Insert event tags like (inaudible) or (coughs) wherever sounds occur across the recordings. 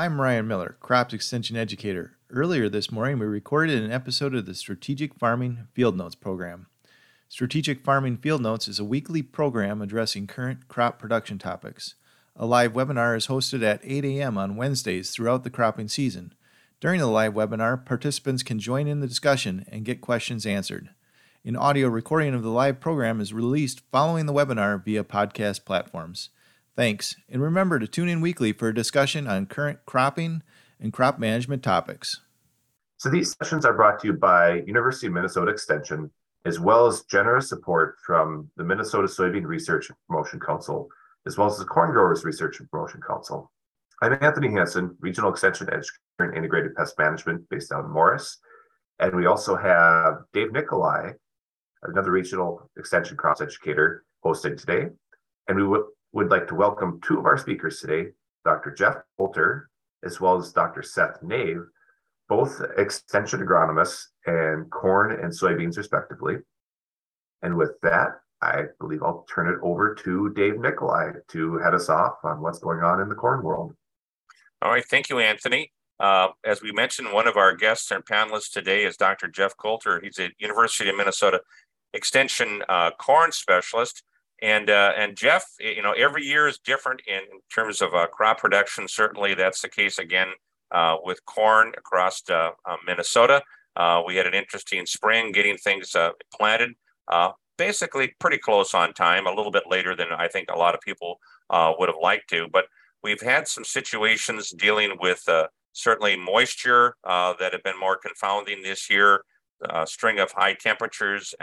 I'm Ryan Miller, Crops Extension Educator. Earlier this morning, we recorded an episode of the Strategic Farming Field Notes program. Strategic Farming Field Notes is a weekly program addressing current crop production topics. A live webinar is hosted at 8 a.m. on Wednesdays throughout the cropping season. During the live webinar, participants can join in the discussion and get questions answered. An audio recording of the live program is released following the webinar via podcast platforms. Thanks, and remember to tune in weekly for a discussion on current cropping and crop management topics. So these sessions are brought to you by University of Minnesota Extension, as well as generous support from the Minnesota Soybean Research and Promotion Council, as well as the Corn Growers Research and Promotion Council. I'm Anthony Hanson, Regional Extension Educator in Integrated Pest Management based out in Morris. And we also have Dave Nicolai, another Regional Extension Crops Educator, hosting today. And we w- would like to welcome two of our speakers today, Dr. Jeff Coulter, as well as Dr. Seth Naeve, both extension agronomists and corn and soybeans, respectively. And with that, I believe I'll turn it over to Dave Nicolai to head us off on what's going on in the corn world. All right. Thank you, Anthony. Uh, as we mentioned, one of our guests and panelists today is Dr. Jeff Coulter. He's a University of Minnesota Extension uh, corn specialist. And uh, and Jeff, you know, every year is different in, terms of uh, crop production. Certainly, that's the case again uh, with corn across uh, uh, Minnesota. Uh, we had an interesting spring getting things planted. basically, pretty close on time. A little bit later than I think a lot of people would have liked to, but we've had some situations dealing with certainly moisture that have been more confounding this year. A string of high temperatures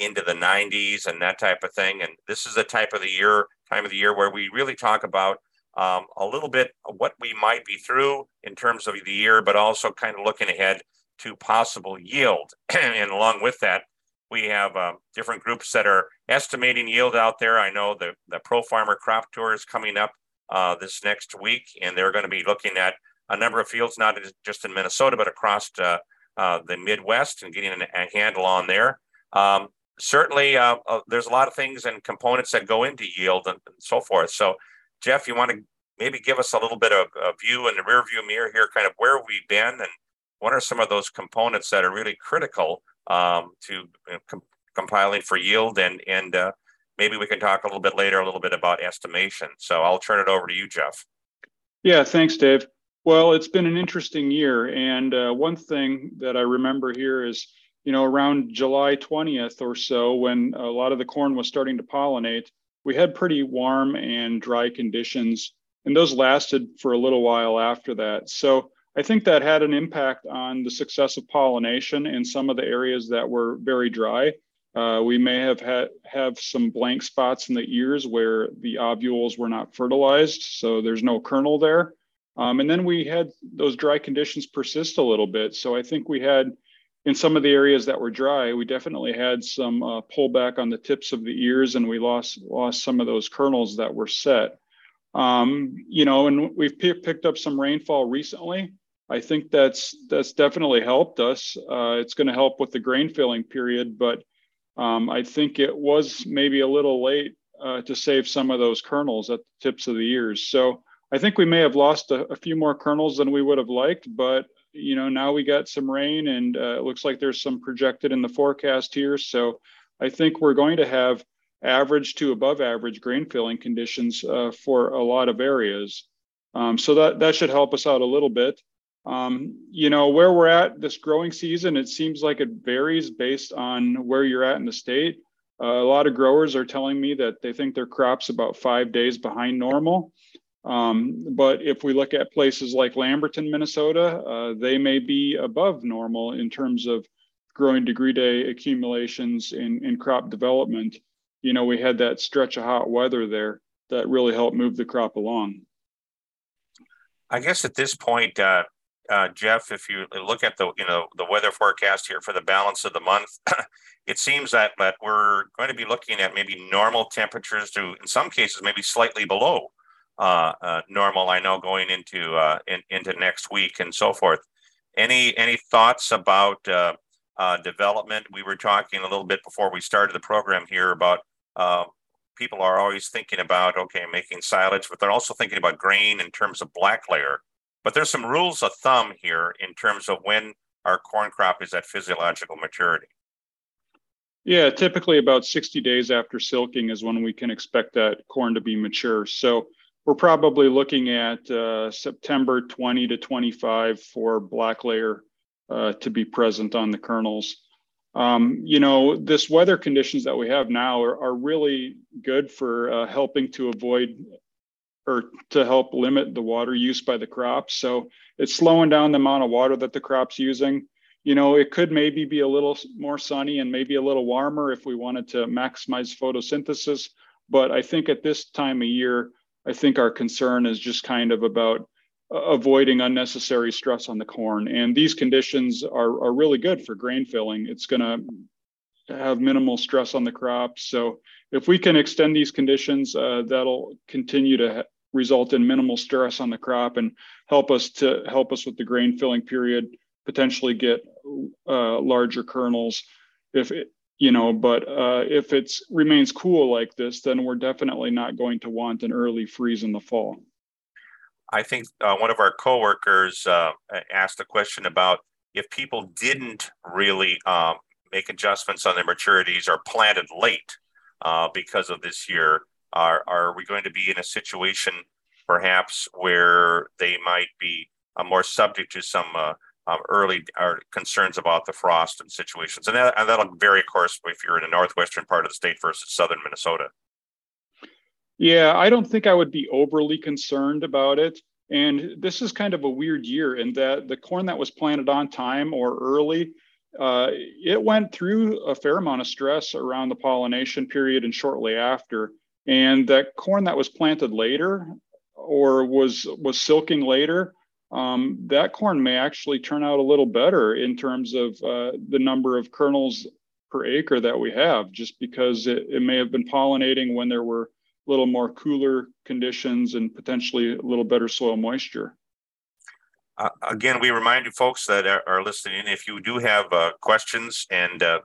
into the 90s and that type of thing. And this is the type of the year, time of the year where we really talk about um, a little bit what we might be through in terms of the year, but also kind of looking ahead to possible yield. (clears throat) and along with that, we have uh, different groups that are estimating yield out there. I know the, the Pro Farmer Crop Tour is coming up uh, this next week, and they're going to be looking at a number of fields, not just in Minnesota, but across uh, uh the Midwest and getting a handle on there. Um, certainly uh, uh, there's a lot of things and components that go into yield and, and so forth. So, Jeff, you want to maybe give us a little bit of a view in the rear view mirror here, kind of where we've been and what are some of those components that are really critical um, to com- compiling for yield and and uh, maybe we can talk a little bit later a little bit about estimation. So I'll turn it over to you, Jeff. Yeah, thanks, Dave. Well, it's been an interesting year, and uh, one thing that I remember here is you know, around July 20th or so, when a lot of the corn was starting to pollinate, we had pretty warm and dry conditions, and those lasted for a little while after that. So I think that had an impact on the success of pollination in some of the areas that were very dry. Uh, we may have had have some blank spots in the ears where the ovules were not fertilized, so there's no kernel there. Um, and then we had those dry conditions persist a little bit. So I think we had in some of the areas that were dry, we definitely had some uh, pullback on the tips of the ears, and we lost lost some of those kernels that were set. Um, you know, and we've p- picked up some rainfall recently. I think that's that's definitely helped us. Uh, it's going to help with the grain filling period, but um, I think it was maybe a little late uh, to save some of those kernels at the tips of the ears. So I think we may have lost a, a few more kernels than we would have liked, but you know, now we got some rain and uh, it looks like there's some projected in the forecast here. So I think we're going to have average to above average grain filling conditions uh, for a lot of areas. Um, so that, that should help us out a little bit. Um, you know, where we're at this growing season, it seems like it varies based on where you're at in the state. Uh, a lot of growers are telling me that they think their crop's about five days behind normal. Um, but if we look at places like Lamberton, Minnesota, uh, they may be above normal in terms of growing degree day accumulations in, in crop development. You know, we had that stretch of hot weather there that really helped move the crop along. I guess at this point, uh, uh, Jeff, if you look at the you know the weather forecast here for the balance of the month, (coughs) it seems that that we're going to be looking at maybe normal temperatures to, in some cases, maybe slightly below normal. I know going into uh, in, into next week and so forth. Any any thoughts about uh, uh, development? We were talking a little bit before we started the program here about uh, people are always thinking about okay making silage, but they're also thinking about grain in terms of black layer. but there's some rules of thumb here in terms of when our corn crop is at physiological maturity. Yeah, typically about 60 days after silking is when we can expect that corn to be mature. So we're probably looking at uh, September 20 to 25 for black layer uh, to be present on the kernels. Um, you know, this weather conditions that we have now are, are really good for uh, helping to avoid or to help limit the water use by the crops. So it's slowing down the amount of water that the crop's using. You know, it could maybe be a little more sunny and maybe a little warmer if we wanted to maximize photosynthesis. But I think at this time of year, I think our concern is just kind of about avoiding unnecessary stress on the corn. And these conditions are, are really good for grain filling. It's going to have minimal stress on the crop. So if we can extend these conditions, uh, that'll continue to result in minimal stress on the crop and help us to help us with the grain filling period, potentially get uh, larger kernels. If it, you know, but uh, if it remains cool like this, then we're definitely not going to want an early freeze in the fall. I think uh, one of our coworkers uh, asked a question about if people didn't really um, make adjustments on their maturities or planted late uh, because of this year, are, are we going to be in a situation perhaps where they might be uh, more subject to some uh, um, early or concerns about the frost and situations? And, that, and that'll vary, of course, if you're in the northwestern part of the state versus southern Minnesota. Yeah, I don't think I would be overly concerned about it. And this is kind of a weird year in that the corn that was planted on time or early, uh, it went through a fair amount of stress around the pollination period and shortly after. And that corn that was planted later or was was silking later, um, that corn may actually turn out a little better in terms of uh, the number of kernels per acre that we have, just because it, it may have been pollinating when there were a little more cooler conditions and potentially a little better soil moisture. Uh, again, we remind you folks that are, are listening, if you do have uh, questions, and uh,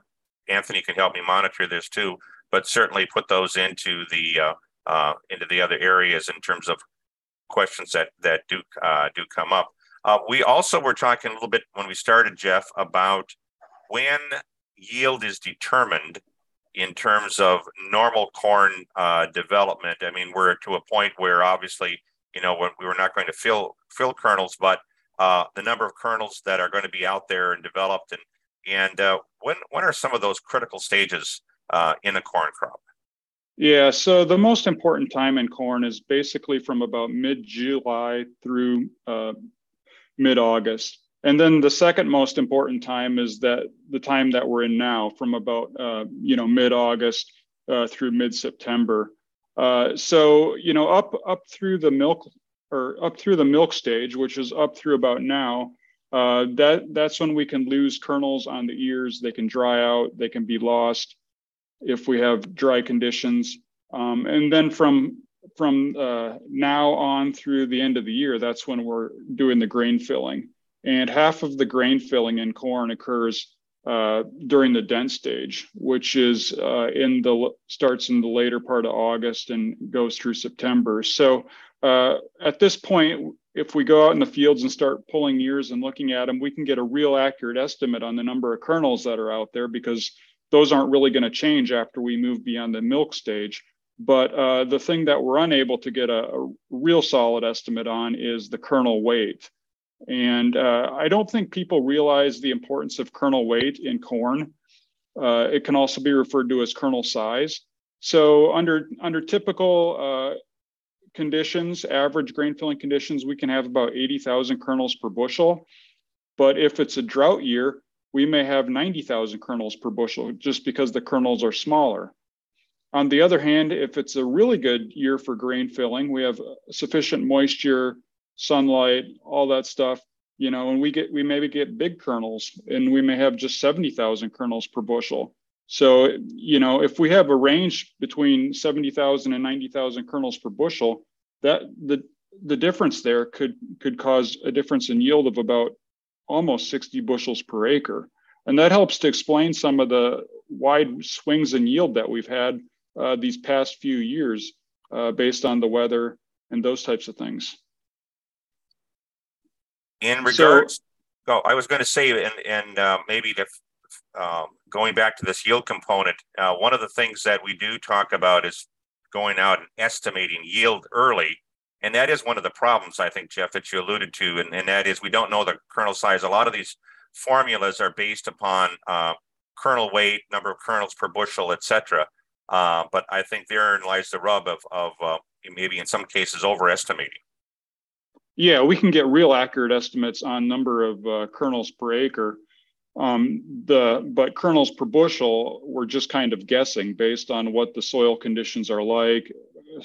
Anthony can help me monitor this too, but certainly put those into the uh, uh, into the other areas in terms of questions that that do uh, do come up. we also were talking a little bit when we started, Jeff, about when yield is determined in terms of normal corn uh, development. I mean, we're to a point where obviously, you know, we were not going to fill fill kernels, but uh, the number of kernels that are going to be out there and developed, and and uh, when when are some of those critical stages uh, in the corn crop? Yeah, so the most important time in corn is basically from about mid July through uh, mid August. And then the second most important time is that the time that we're in now, from about uh, you know mid August uh, through mid September. Uh, so you know up up through the milk or up through the milk stage, which is up through about now. Uh, that that's when we can lose kernels on the ears. They can dry out. They can be lost if we have dry conditions. Um, and then from from uh, now on through the end of the year, that's when we're doing the grain filling and half of the grain filling in corn occurs uh, during the dent stage, which is uh, in the starts in the later part of August and goes through September. So uh, at this point, if we go out in the fields and start pulling ears and looking at them, we can get a real accurate estimate on the number of kernels that are out there because those aren't really going to change after we move beyond the milk stage. But uh, the thing that we're unable to get a, a real solid estimate on is the kernel weight. And uh, I don't think people realize the importance of kernel weight in corn. Uh, it can also be referred to as kernel size. So under, under typical uh, conditions, average grain filling conditions, we can have about 80,000 kernels per bushel. But if it's a drought year, we may have 90,000 kernels per bushel just because the kernels are smaller. On the other hand, if it's a really good year for grain filling, we have sufficient moisture, sunlight, all that stuff, you know, and we get we maybe get big kernels and we may have just 70,000 kernels per bushel. So, you know, if we have a range between 70,000 and 90,000 kernels per bushel, that the the difference there could could cause a difference in yield of about almost 60 bushels per acre. And that helps to explain some of the wide swings in yield that we've had uh, these past few years uh, based on the weather and those types of things. In regards, so, oh, I was going to say, and and uh, maybe to, um, going back to this yield component, uh, one of the things that we do talk about is going out and estimating yield early. And that is one of the problems, I think, Jeff, that you alluded to. And, and that is we don't know the kernel size. A lot of these formulas are based upon uh, kernel weight, number of kernels per bushel, et cetera. Uh, but I think therein lies the rub of, of uh, maybe in some cases overestimating. Yeah, we can get real accurate estimates on number of uh, kernels per acre. Um, the but kernels per bushel, we're just kind of guessing based on what the soil conditions are like,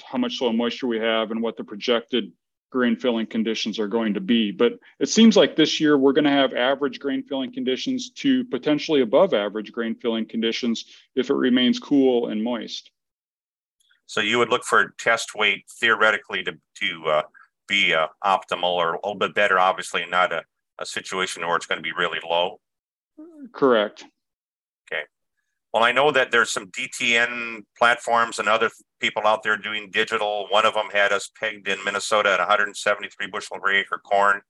how much soil moisture we have, and what the projected grain filling conditions are going to be. But it seems like this year we're going to have average grain filling conditions to potentially above average grain filling conditions if it remains cool and moist. So you would look for test weight theoretically to to uh, be uh, optimal or a little bit better. Obviously, not a, a situation where it's going to be really low. Correct. Okay. Well, I know that there's some DTN platforms and other people out there doing digital. One of them had us pegged in Minnesota at 173 bushel per acre corn,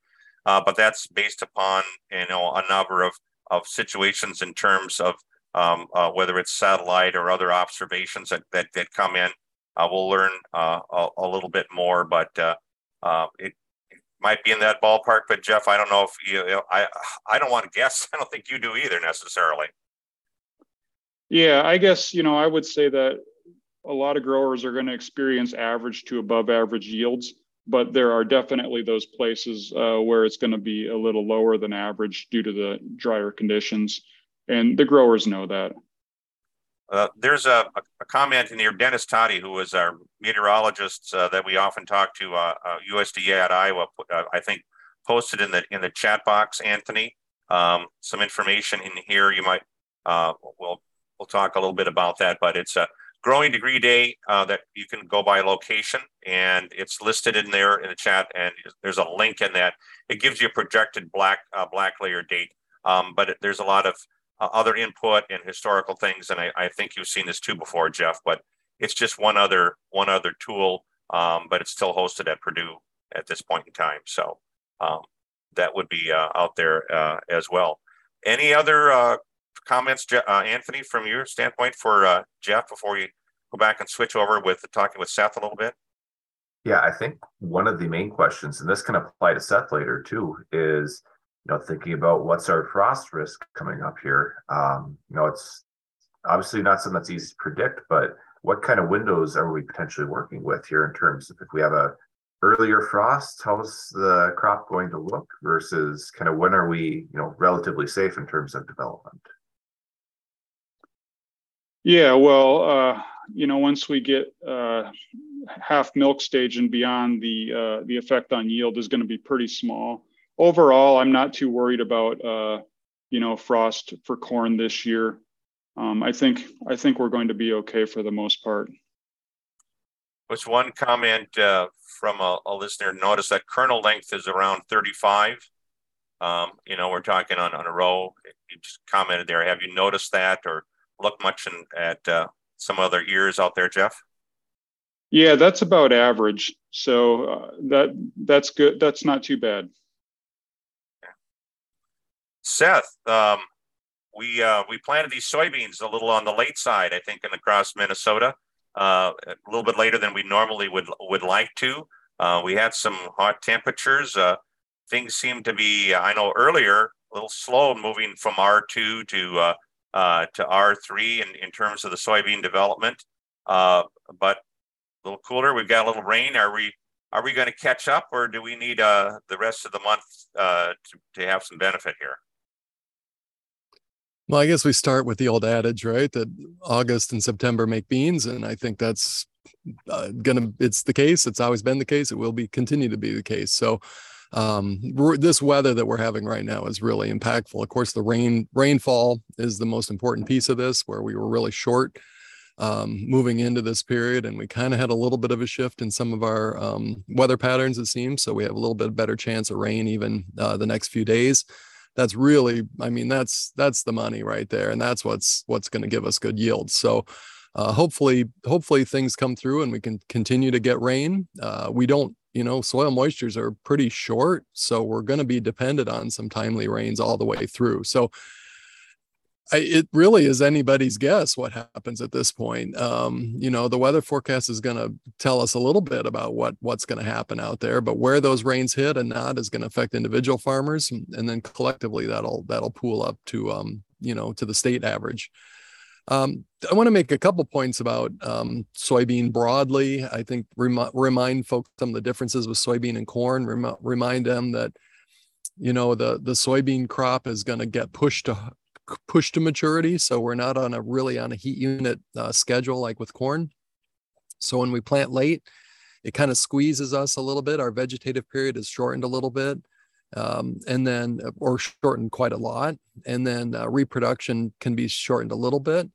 uh, but that's based upon you know a number of of situations in terms of um, uh, whether it's satellite or other observations that that, that come in. Uh, we'll learn uh, a, a, little bit more, but uh, uh, it, might be in that ballpark. But Jeff, I don't know if you, I I don't want to guess. (laughs) I don't think you do either necessarily. Yeah, I guess, you know, I would say that a lot of growers are going to experience average to above average yields, but there are definitely those places uh, where it's going to be a little lower than average due to the drier conditions. And the growers know that. Uh, there's a, a, comment in here. Dennis Todey, who is our meteorologist uh, that we often talk to, USDA uh, uh, at Iowa, uh, I think posted in the in the chat box. Anthony, um, some information in here. You might well we'll talk a little bit about that, but it's a growing degree day uh, that you can go by location and it's listed in there in the chat and there's a link in that. It gives you a projected black uh, black layer date, um, but it, there's a lot of uh, other input and historical things. And I, I, think you've seen this too before, Jeff, but it's just one other one other tool, um, but it's still hosted at Purdue at this point in time. So um, that would be uh, out there uh, as well. Any other comments, uh, Anthony, from your standpoint for uh, Jeff before we go back and switch over with talking with Seth a little bit? Yeah, I think one of the main questions, and this can apply to Seth later too, is you know thinking about what's our frost risk coming up here. Um, you know, it's obviously not something that's easy to predict, but what kind of windows are we potentially working with here in terms of if we have a earlier frost how's the crop going to look versus kind of when are we you know relatively safe in terms of development yeah, well, uh, you know, once we get uh, half milk stage and beyond, the uh, the effect on yield is going to be pretty small. Overall, I'm not too worried about uh, you know frost for corn this year. Um, I think I think we're going to be okay for the most part. Was one comment uh, from a, a, listener notice that kernel length is around 35. Um, you know, we're talking on, on a row. You just commented there. Have you noticed that, or look much in, at uh, some other years out there, Jeff? Yeah, that's about average. So uh, that that's good. That's not too bad. Seth, um, we uh, we planted these soybeans a little on the late side, I think, in across Minnesota, uh, a little bit later than we normally would would like to. Uh, we had some hot temperatures. Uh, things seem to be, I know earlier, a little slow moving from R2 to uh, to R3 in, in terms of the soybean development. Uh, but a little cooler. We've got a little rain. Are we are we going to catch up, or do we need uh, the rest of the month uh, to to have some benefit here? Well, I guess we start with the old adage, right? That August and September make beans, and I think that's uh, gonna. It's the case. It's always been the case. It will be continue to be the case. So um, this weather that we're having right now is really impactful. Of course, the rain rainfall is the most important piece of this, where we were really short um, moving into this period, and we kind of had a little bit of a shift in some of our um, weather patterns. It seems so we have a little bit better chance of rain even uh, the next few days. That's really, I mean, that's that's the money right there, and that's what's what's going to give us good yields. So. Uh, hopefully, hopefully things come through and we can continue to get rain. Uh, we don't you know, soil moistures are pretty short. So we're going to be dependent on some timely rains all the way through. So I, it really is anybody's guess what happens at this point. Um, you know, the weather forecast is going to tell us a little bit about what what's going to happen out there, but where those rains hit and not is going to affect individual farmers, and then collectively that'll that'll pool up to um, you know to the state average. Um, I want to make a couple points about um, soybean broadly. I think rem- remind folks some of the differences with soybean and corn. Rem- remind them that you know the the soybean crop is going to get pushed to pushed to maturity, so we're not on a really on a heat unit uh, schedule like with corn. So when we plant late, it kind of squeezes us a little bit. Our vegetative period is shortened a little bit um, and then uh, or shortened quite a lot and then uh, reproduction can be shortened a little bit.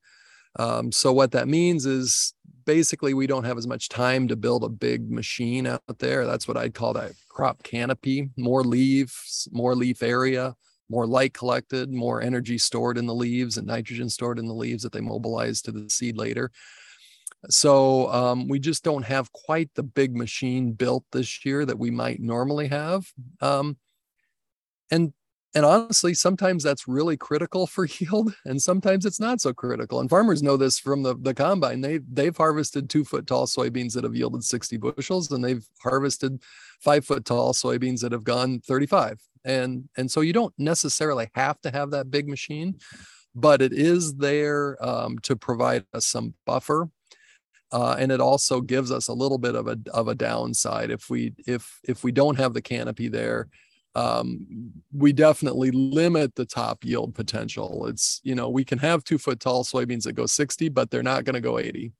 Um, so what that means is basically we don't have as much time to build a big machine out there. That's what i'd call that crop canopy. More leaves more leaf area more light collected more energy stored in the leaves and nitrogen stored in the leaves that they mobilize to the seed later. So um, we just don't have quite the big machine built this year that we might normally have. Um, and and honestly sometimes that's really critical for (laughs) yield and sometimes it's not so critical. And farmers know this from the, the combine. They they've harvested two foot tall soybeans that have yielded 60 bushels and they've harvested five foot tall soybeans that have gone 35 and and so you don't necessarily have to have that big machine but it is there um, to provide us some buffer. Uh, and it also gives us a little bit of a of a downside if we if if we don't have the canopy there um, we definitely limit the top yield potential. It's, you know, we can have two foot tall soybeans that go 60, but they're not going to go 80.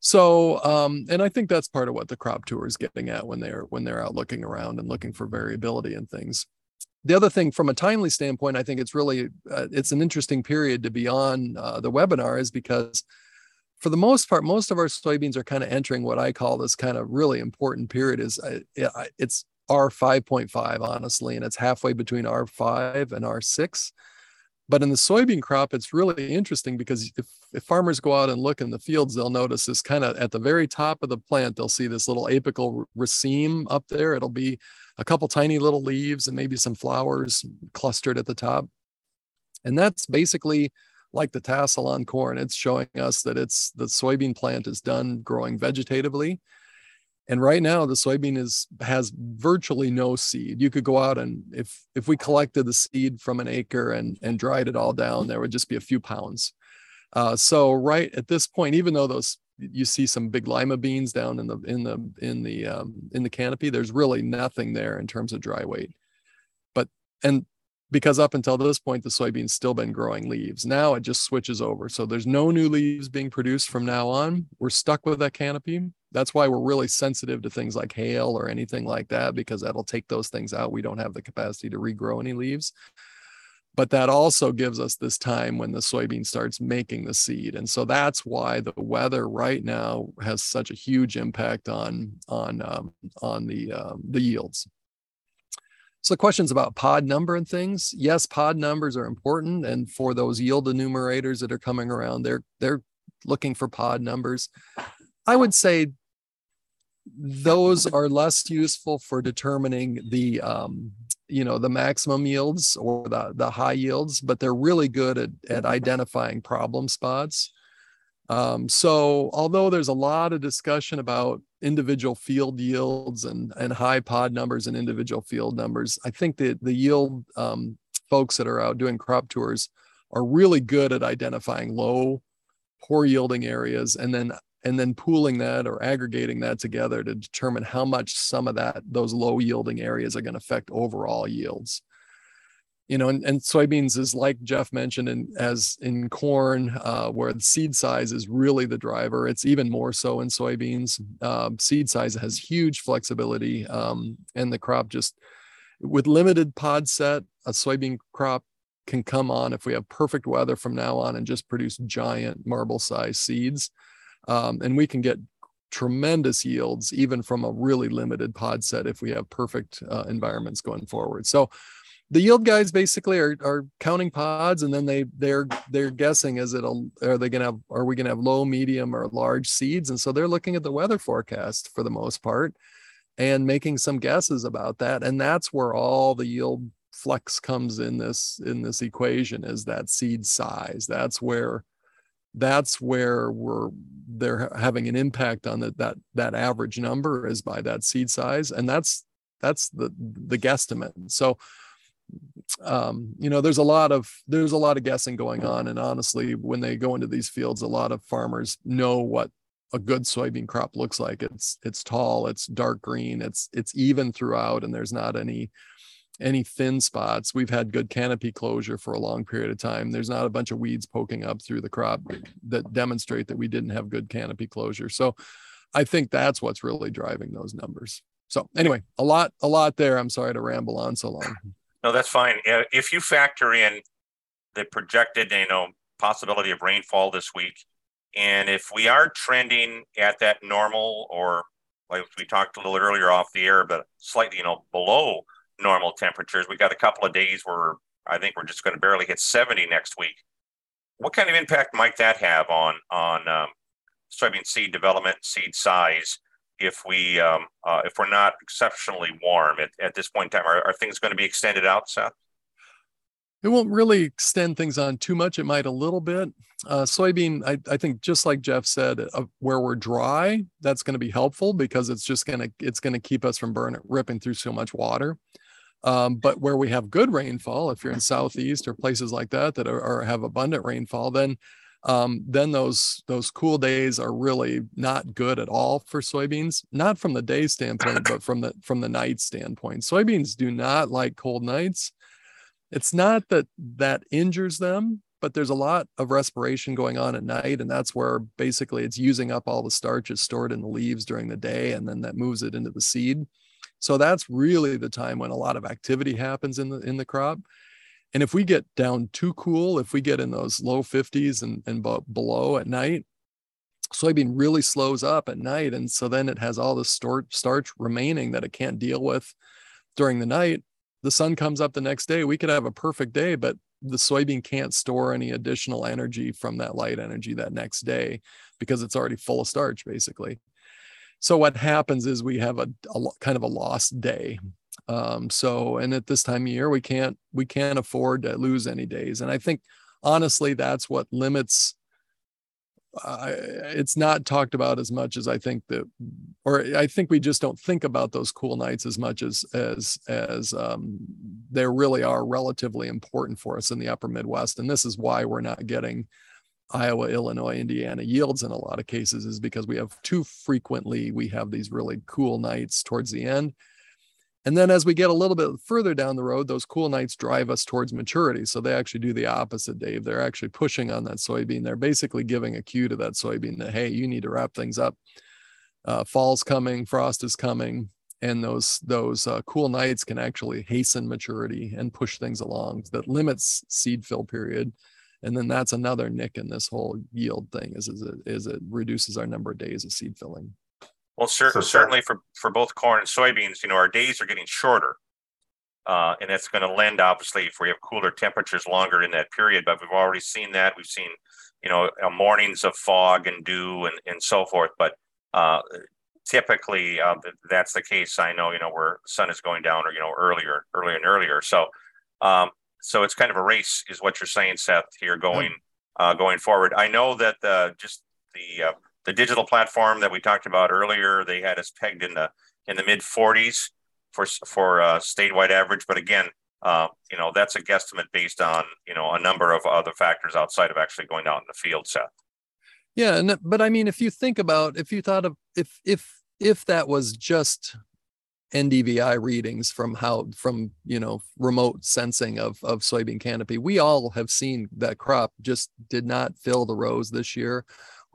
So, um, and I think that's part of what the crop tour is getting at when they're when they're out looking around and looking for variability and things. The other thing, from a timely standpoint, I think it's really uh, it's an interesting period to be on uh, the webinar, is because for the most part, most of our soybeans are kind of entering what I call this kind of really important period. Is uh, it's R5.5, honestly, and it's halfway between R5 and R6. But in the soybean crop, it's really interesting because if, if farmers go out and look in the fields, they'll notice this kind of at the very top of the plant, they'll see this little apical raceme up there. It'll be a couple tiny little leaves and maybe some flowers clustered at the top. And that's basically like the tassel on corn. It's showing us that it's the soybean plant is done growing vegetatively and right now the soybean is has virtually no seed. You could go out and if if we collected the seed from an acre and and dried it all down there would just be a few pounds. Uh, so right at this point even though those you see some big lima beans down in the in the in the um, in the canopy there's really nothing there in terms of dry weight. But and because up until this point the soybean's still been growing leaves. Now it just switches over. So there's no new leaves being produced from now on. We're stuck with that canopy. That's why we're really sensitive to things like hail or anything like that because that'll take those things out. We don't have the capacity to regrow any leaves. But that also gives us this time when the soybean starts making the seed. And so that's why the weather right now has such a huge impact on on um, on the um, the yields so the questions about pod number and things. Yes, pod numbers are important. And for those yield enumerators that are coming around, they're they're looking for pod numbers. I would say those are less useful for determining the um, you know the maximum yields or the, the high yields, but they're really good at, at identifying problem spots. Um, so although there's a lot of discussion about individual field yields and, and high pod numbers and individual field numbers, I think that the yield um, folks that are out doing crop tours are really good at identifying low, poor yielding areas and then and then pooling that or aggregating that together to determine how much some of that those low yielding areas are going to affect overall yields you know, and, and soybeans is like Jeff mentioned, and as in corn, uh, where the seed size is really the driver. It's even more so in soybeans. Uh, seed size has huge flexibility, um, and the crop just with limited pod set, a soybean crop can come on if we have perfect weather from now on and just produce giant marble size seeds, um, and we can get tremendous yields even from a really limited pod set if we have perfect uh, environments going forward. So the yield guys basically are, are counting pods and then they they're they're guessing is it a, are they gonna have are we gonna have low medium or large seeds? And so they're looking at the weather forecast for the most part and making some guesses about that. And that's where all the yield flex comes in this in this equation is that seed size. That's where that's where we're they're having an impact on the, that that average number is by that seed size. And that's that's the the guesstimate. So um, you know there's a lot of there's a lot of guessing going on and honestly when they go into these fields a lot of farmers know what a good soybean crop looks like. It's it's tall it's dark green it's it's even throughout and there's not any any thin spots. We've had good canopy closure for a long period of time. There's not a bunch of weeds poking up through the crop that demonstrate that we didn't have good canopy closure. So i think that's what's really driving those numbers. So anyway a lot a lot there. I'm sorry to ramble on so long (clears throat) no that's fine if you factor in the projected you know possibility of rainfall this week and if we are trending at that normal or like we talked a little earlier off the air, but slightly, you know, below normal temperatures, we got a couple of days where I think we're just going to barely hit 70 next week. What kind of impact might that have on on um, soybean seed development, seed size, if we um, uh, if we're not exceptionally warm at, at this point in time? Are, are things going to be extended out, Seth? it won't really extend things on too much. It might a little bit. Uh, soybean, I, I, think, just like Jeff said, uh, where we're dry, that's going to be helpful because it's just going to it's going to keep us from burning ripping through so much water. Um, but where we have good rainfall, if you're in southeast or places like that that are, are have abundant rainfall, then um, then those those cool days are really not good at all for soybeans. Not from the day standpoint, but from the from the night standpoint. Soybeans do not like cold nights it's not that that injures them but there's a lot of respiration going on at night and that's where basically it's using up all the starches stored in the leaves during the day and then that moves it into the seed so that's really the time when a lot of activity happens in the in the crop and if we get down too cool if we get in those low 50s and, and below at night soybean really slows up at night and so then it has all the stored starch remaining that it can't deal with during the night the sun comes up the next day, we could have a perfect day, but the soybean can't store any additional energy from that light energy that next day because it's already full of starch, basically. So what happens is we have a, a kind of a lost day. Um, so, and at this time of year, we can't we can't afford to lose any days. And I think honestly, that's what limits uh, it's not talked about as much as I think that, or I think we just don't think about those cool nights as much as as as um, they really are relatively important for us in the Upper Midwest, and this is why we're not getting Iowa, Illinois, Indiana yields in a lot of cases, is because we have too frequently we have these really cool nights towards the end, and then as we get a little bit further down the road, those cool nights drive us towards maturity. So they actually do the opposite, Dave. They're actually pushing on that soybean. They're basically giving a cue to that soybean that, hey, you need to wrap things up. Uh, fall's coming, frost is coming, and those those uh, cool nights can actually hasten maturity and push things along. That limits seed fill period, and then that's another nick in this whole yield thing. Is is it is it reduces our number of days of seed filling. Well, cer- so certainly for, for both corn and soybeans, you know, our days are getting shorter. Uh, and that's going to lend, obviously, if we have cooler temperatures longer in that period. But we've already seen that. We've seen, you know, uh, mornings of fog and dew and, and so forth. But uh, typically, uh, that's the case. I know, you know, where sun is going down or, you know, earlier, earlier and earlier. So, um, so it's kind of a race, is what you're saying, Seth, here going, uh, going forward. I know that the, just the uh, the digital platform that we talked about earlier, they had us pegged in the in the mid 40s for for uh, statewide average. But again, uh, you know that's a guesstimate based on you know a number of other factors outside of actually going out in the field, Seth. Yeah, and, but I mean, if you think about if you thought of if if if that was just NDVI readings from how from you know remote sensing of of soybean canopy, we all have seen that crop just did not fill the rows this year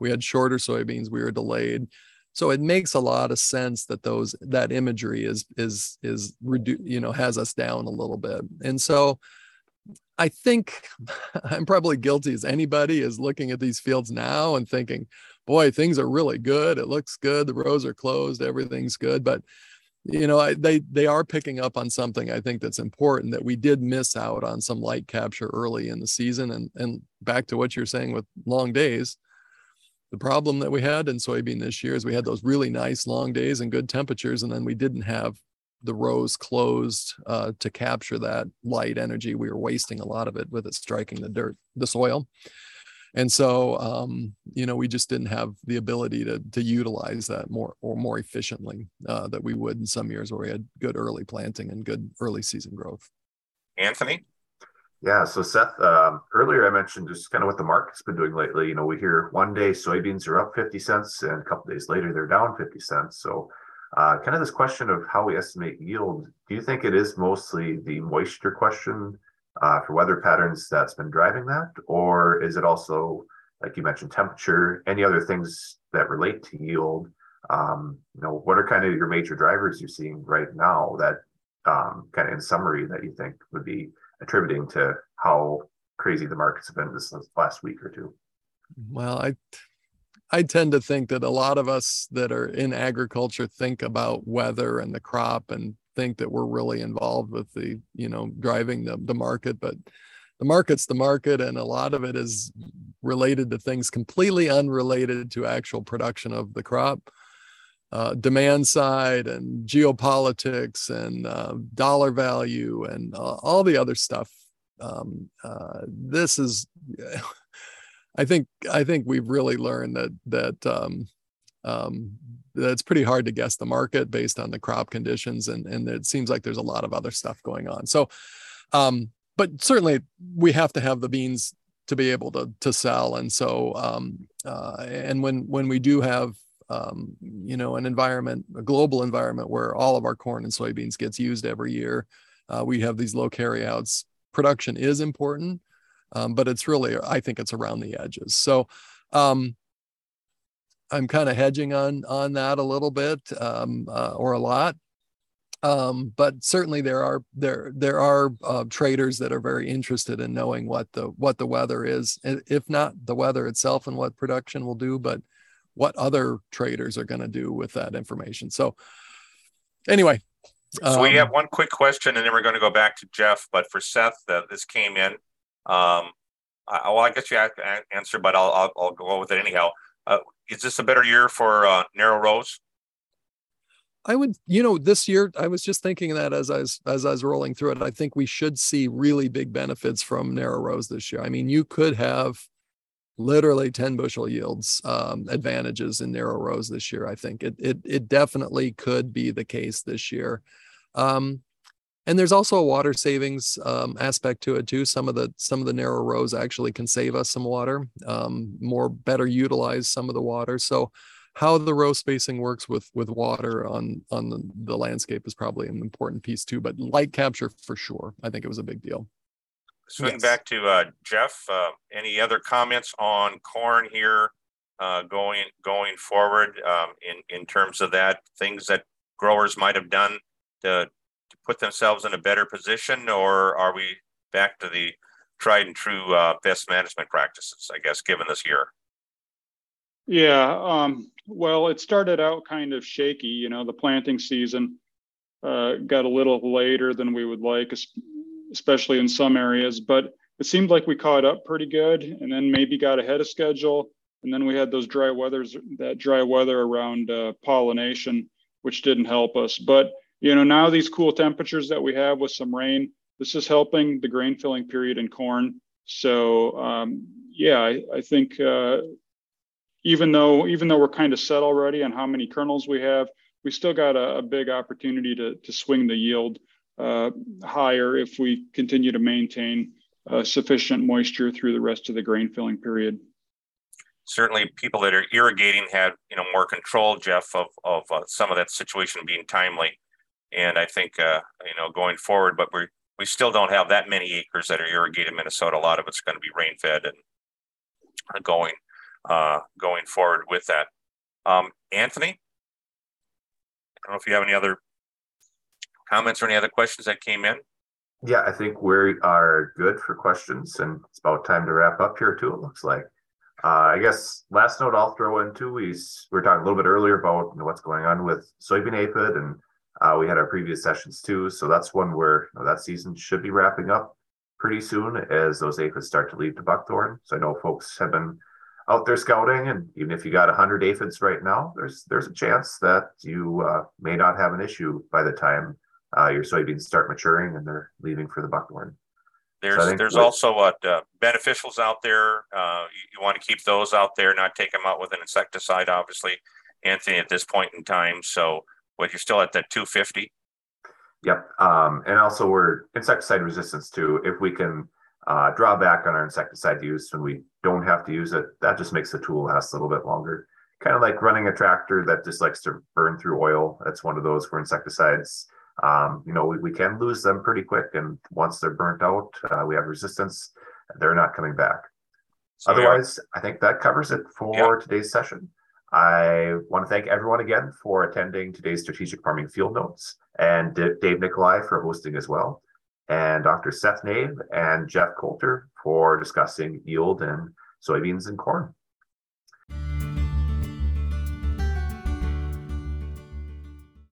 we had shorter soybeans we were delayed. So it makes a lot of sense that those that imagery is is is redu- you know has us down a little bit. And so i think (laughs) i'm probably guilty as anybody is looking at these fields now and thinking boy things are really good. It looks good. The rows are closed. Everything's good. But you know I, they they are picking up on something i think that's important that we did miss out on some light capture early in the season. And and back to what you're saying with long days the problem that we had in soybean this year is we had those really nice long days and good temperatures, and then we didn't have the rows closed uh, to capture that light energy. We were wasting a lot of it with it striking the dirt, the soil. And so, um, you know, we just didn't have the ability to to utilize that more or more efficiently uh, that we would in some years where we had good early planting and good early season growth. Anthony. Yeah, so Seth, um, earlier I mentioned just kind of what the market's been doing lately. You know, we hear one day soybeans are up 50 cents and a couple days later they're down 50 cents. So uh, kind of this question of how we estimate yield, do you think it is mostly the moisture question uh, for weather patterns that's been driving that? Or is it also, like you mentioned, temperature, any other things that relate to yield? Um, you know, what are kind of your major drivers you're seeing right now that um, kind of in summary that you think would be attributing to how crazy the markets have been this last week or two? Well, I I tend to think that a lot of us that are in agriculture think about weather and the crop and think that we're really involved with the, you know, driving the, the market, but the market's the market and a lot of it is related to things completely unrelated to actual production of the crop. Uh, demand side and geopolitics and uh, dollar value and uh, all the other stuff. Um, uh, this is (laughs) I think I think we've really learned that that um, um, that it's pretty hard to guess the market based on the crop conditions, and and it seems like there's a lot of other stuff going on. So, um, but certainly we have to have the beans to be able to to sell, and so um, uh, and when when we do have um, you know an environment, a global environment where all of our corn and soybeans gets used every year, uh, we have these low carryouts. Production is important um, but it's really I think it's around the edges. So um, I'm kind of hedging on on that a little bit um, uh, or a lot. Um, but certainly there are there there are uh, traders that are very interested in knowing what the what the weather is, if not the weather itself and what production will do, but what other traders are going to do with that information. So anyway, so we have um, one quick question, and then we're going to go back to Jeff. But for Seth, uh, this came in. Um, I, well, I guess you have to answer, but I'll, I'll, I'll go with it anyhow. Uh, is this a better year for uh, narrow rows? I would, you know, this year I was just thinking that as I was as I was rolling through it, I think we should see really big benefits from narrow rows this year. I mean, you could have literally 10 bushel yields um, advantages in narrow rows this year. I think it it it definitely could be the case this year. Um, and there's also a water savings um, aspect to it too some of the some of the narrow rows actually can save us some water um, more better utilize some of the water so how the row spacing works with with water on on the, the landscape is probably an important piece too but light capture for sure i think it was a big deal swing yes. back to uh, jeff uh, any other comments on corn here uh, going going forward um, in in terms of that things that growers might have done to to put themselves in a better position, or are we back to the tried and true uh, best management practices? I guess given this year. Yeah, um, well, it started out kind of shaky. You know, the planting season uh, got a little later than we would like, especially in some areas. But it seemed like we caught up pretty good, and then maybe got ahead of schedule. And then we had those dry weathers, that dry weather around uh, pollination, which didn't help us. But you know, now these cool temperatures that we have with some rain, this is helping the grain filling period in corn. So um, yeah, I, I think uh, even though even though we're kind of set already on how many kernels we have, we still got a, a big opportunity to to swing the yield higher if we continue to maintain uh, sufficient moisture through the rest of the grain filling period. Certainly, people that are irrigating have you know more control, Jeff, of of uh, some of that situation being timely. And I think, uh, you know, going forward, but we we still don't have that many acres that are irrigated in Minnesota. A lot of it's going to be rain fed and going uh, going forward with that. Um, Anthony, I don't know if you have any other comments or any other questions that came in. Yeah, I think we are good for questions, and it's about time to wrap up here too. It looks like. Uh, I guess last note I'll throw in too is we were talking a little bit earlier about you know, what's going on with soybean aphid and uh, we had our previous sessions too, so that's one where you know, that season should be wrapping up pretty soon as those aphids start to leave to buckthorn. So I know folks have been out there scouting, and even if you got hundred aphids right now, there's there's a chance that you uh, may not have an issue by the time uh, your soybeans start maturing and they're leaving for the buckhorn. There's think there's also what uh, beneficials out there. Uh, you, you want to keep those out there, not take them out with an insecticide, obviously, Anthony, at this point in time. So, what you're still at that 250. Yep. Um, and also we're insecticide resistance too. If we can uh, draw back on our insecticide use when we don't have to use it, that just makes the tool last a little bit longer. Kind of like running a tractor that just likes to burn through oil. That's one of those for insecticides. Um, you know, we, we can lose them pretty quick. And once they're burnt out, uh, we have resistance. They're not coming back. So Otherwise, I think that covers it for today's session. I want to thank everyone again for attending today's strategic farming field notes and D- Dave Nicolai for hosting as well. And Dr. Seth Naeve and Jeff Coulter for discussing yield and soybeans and corn.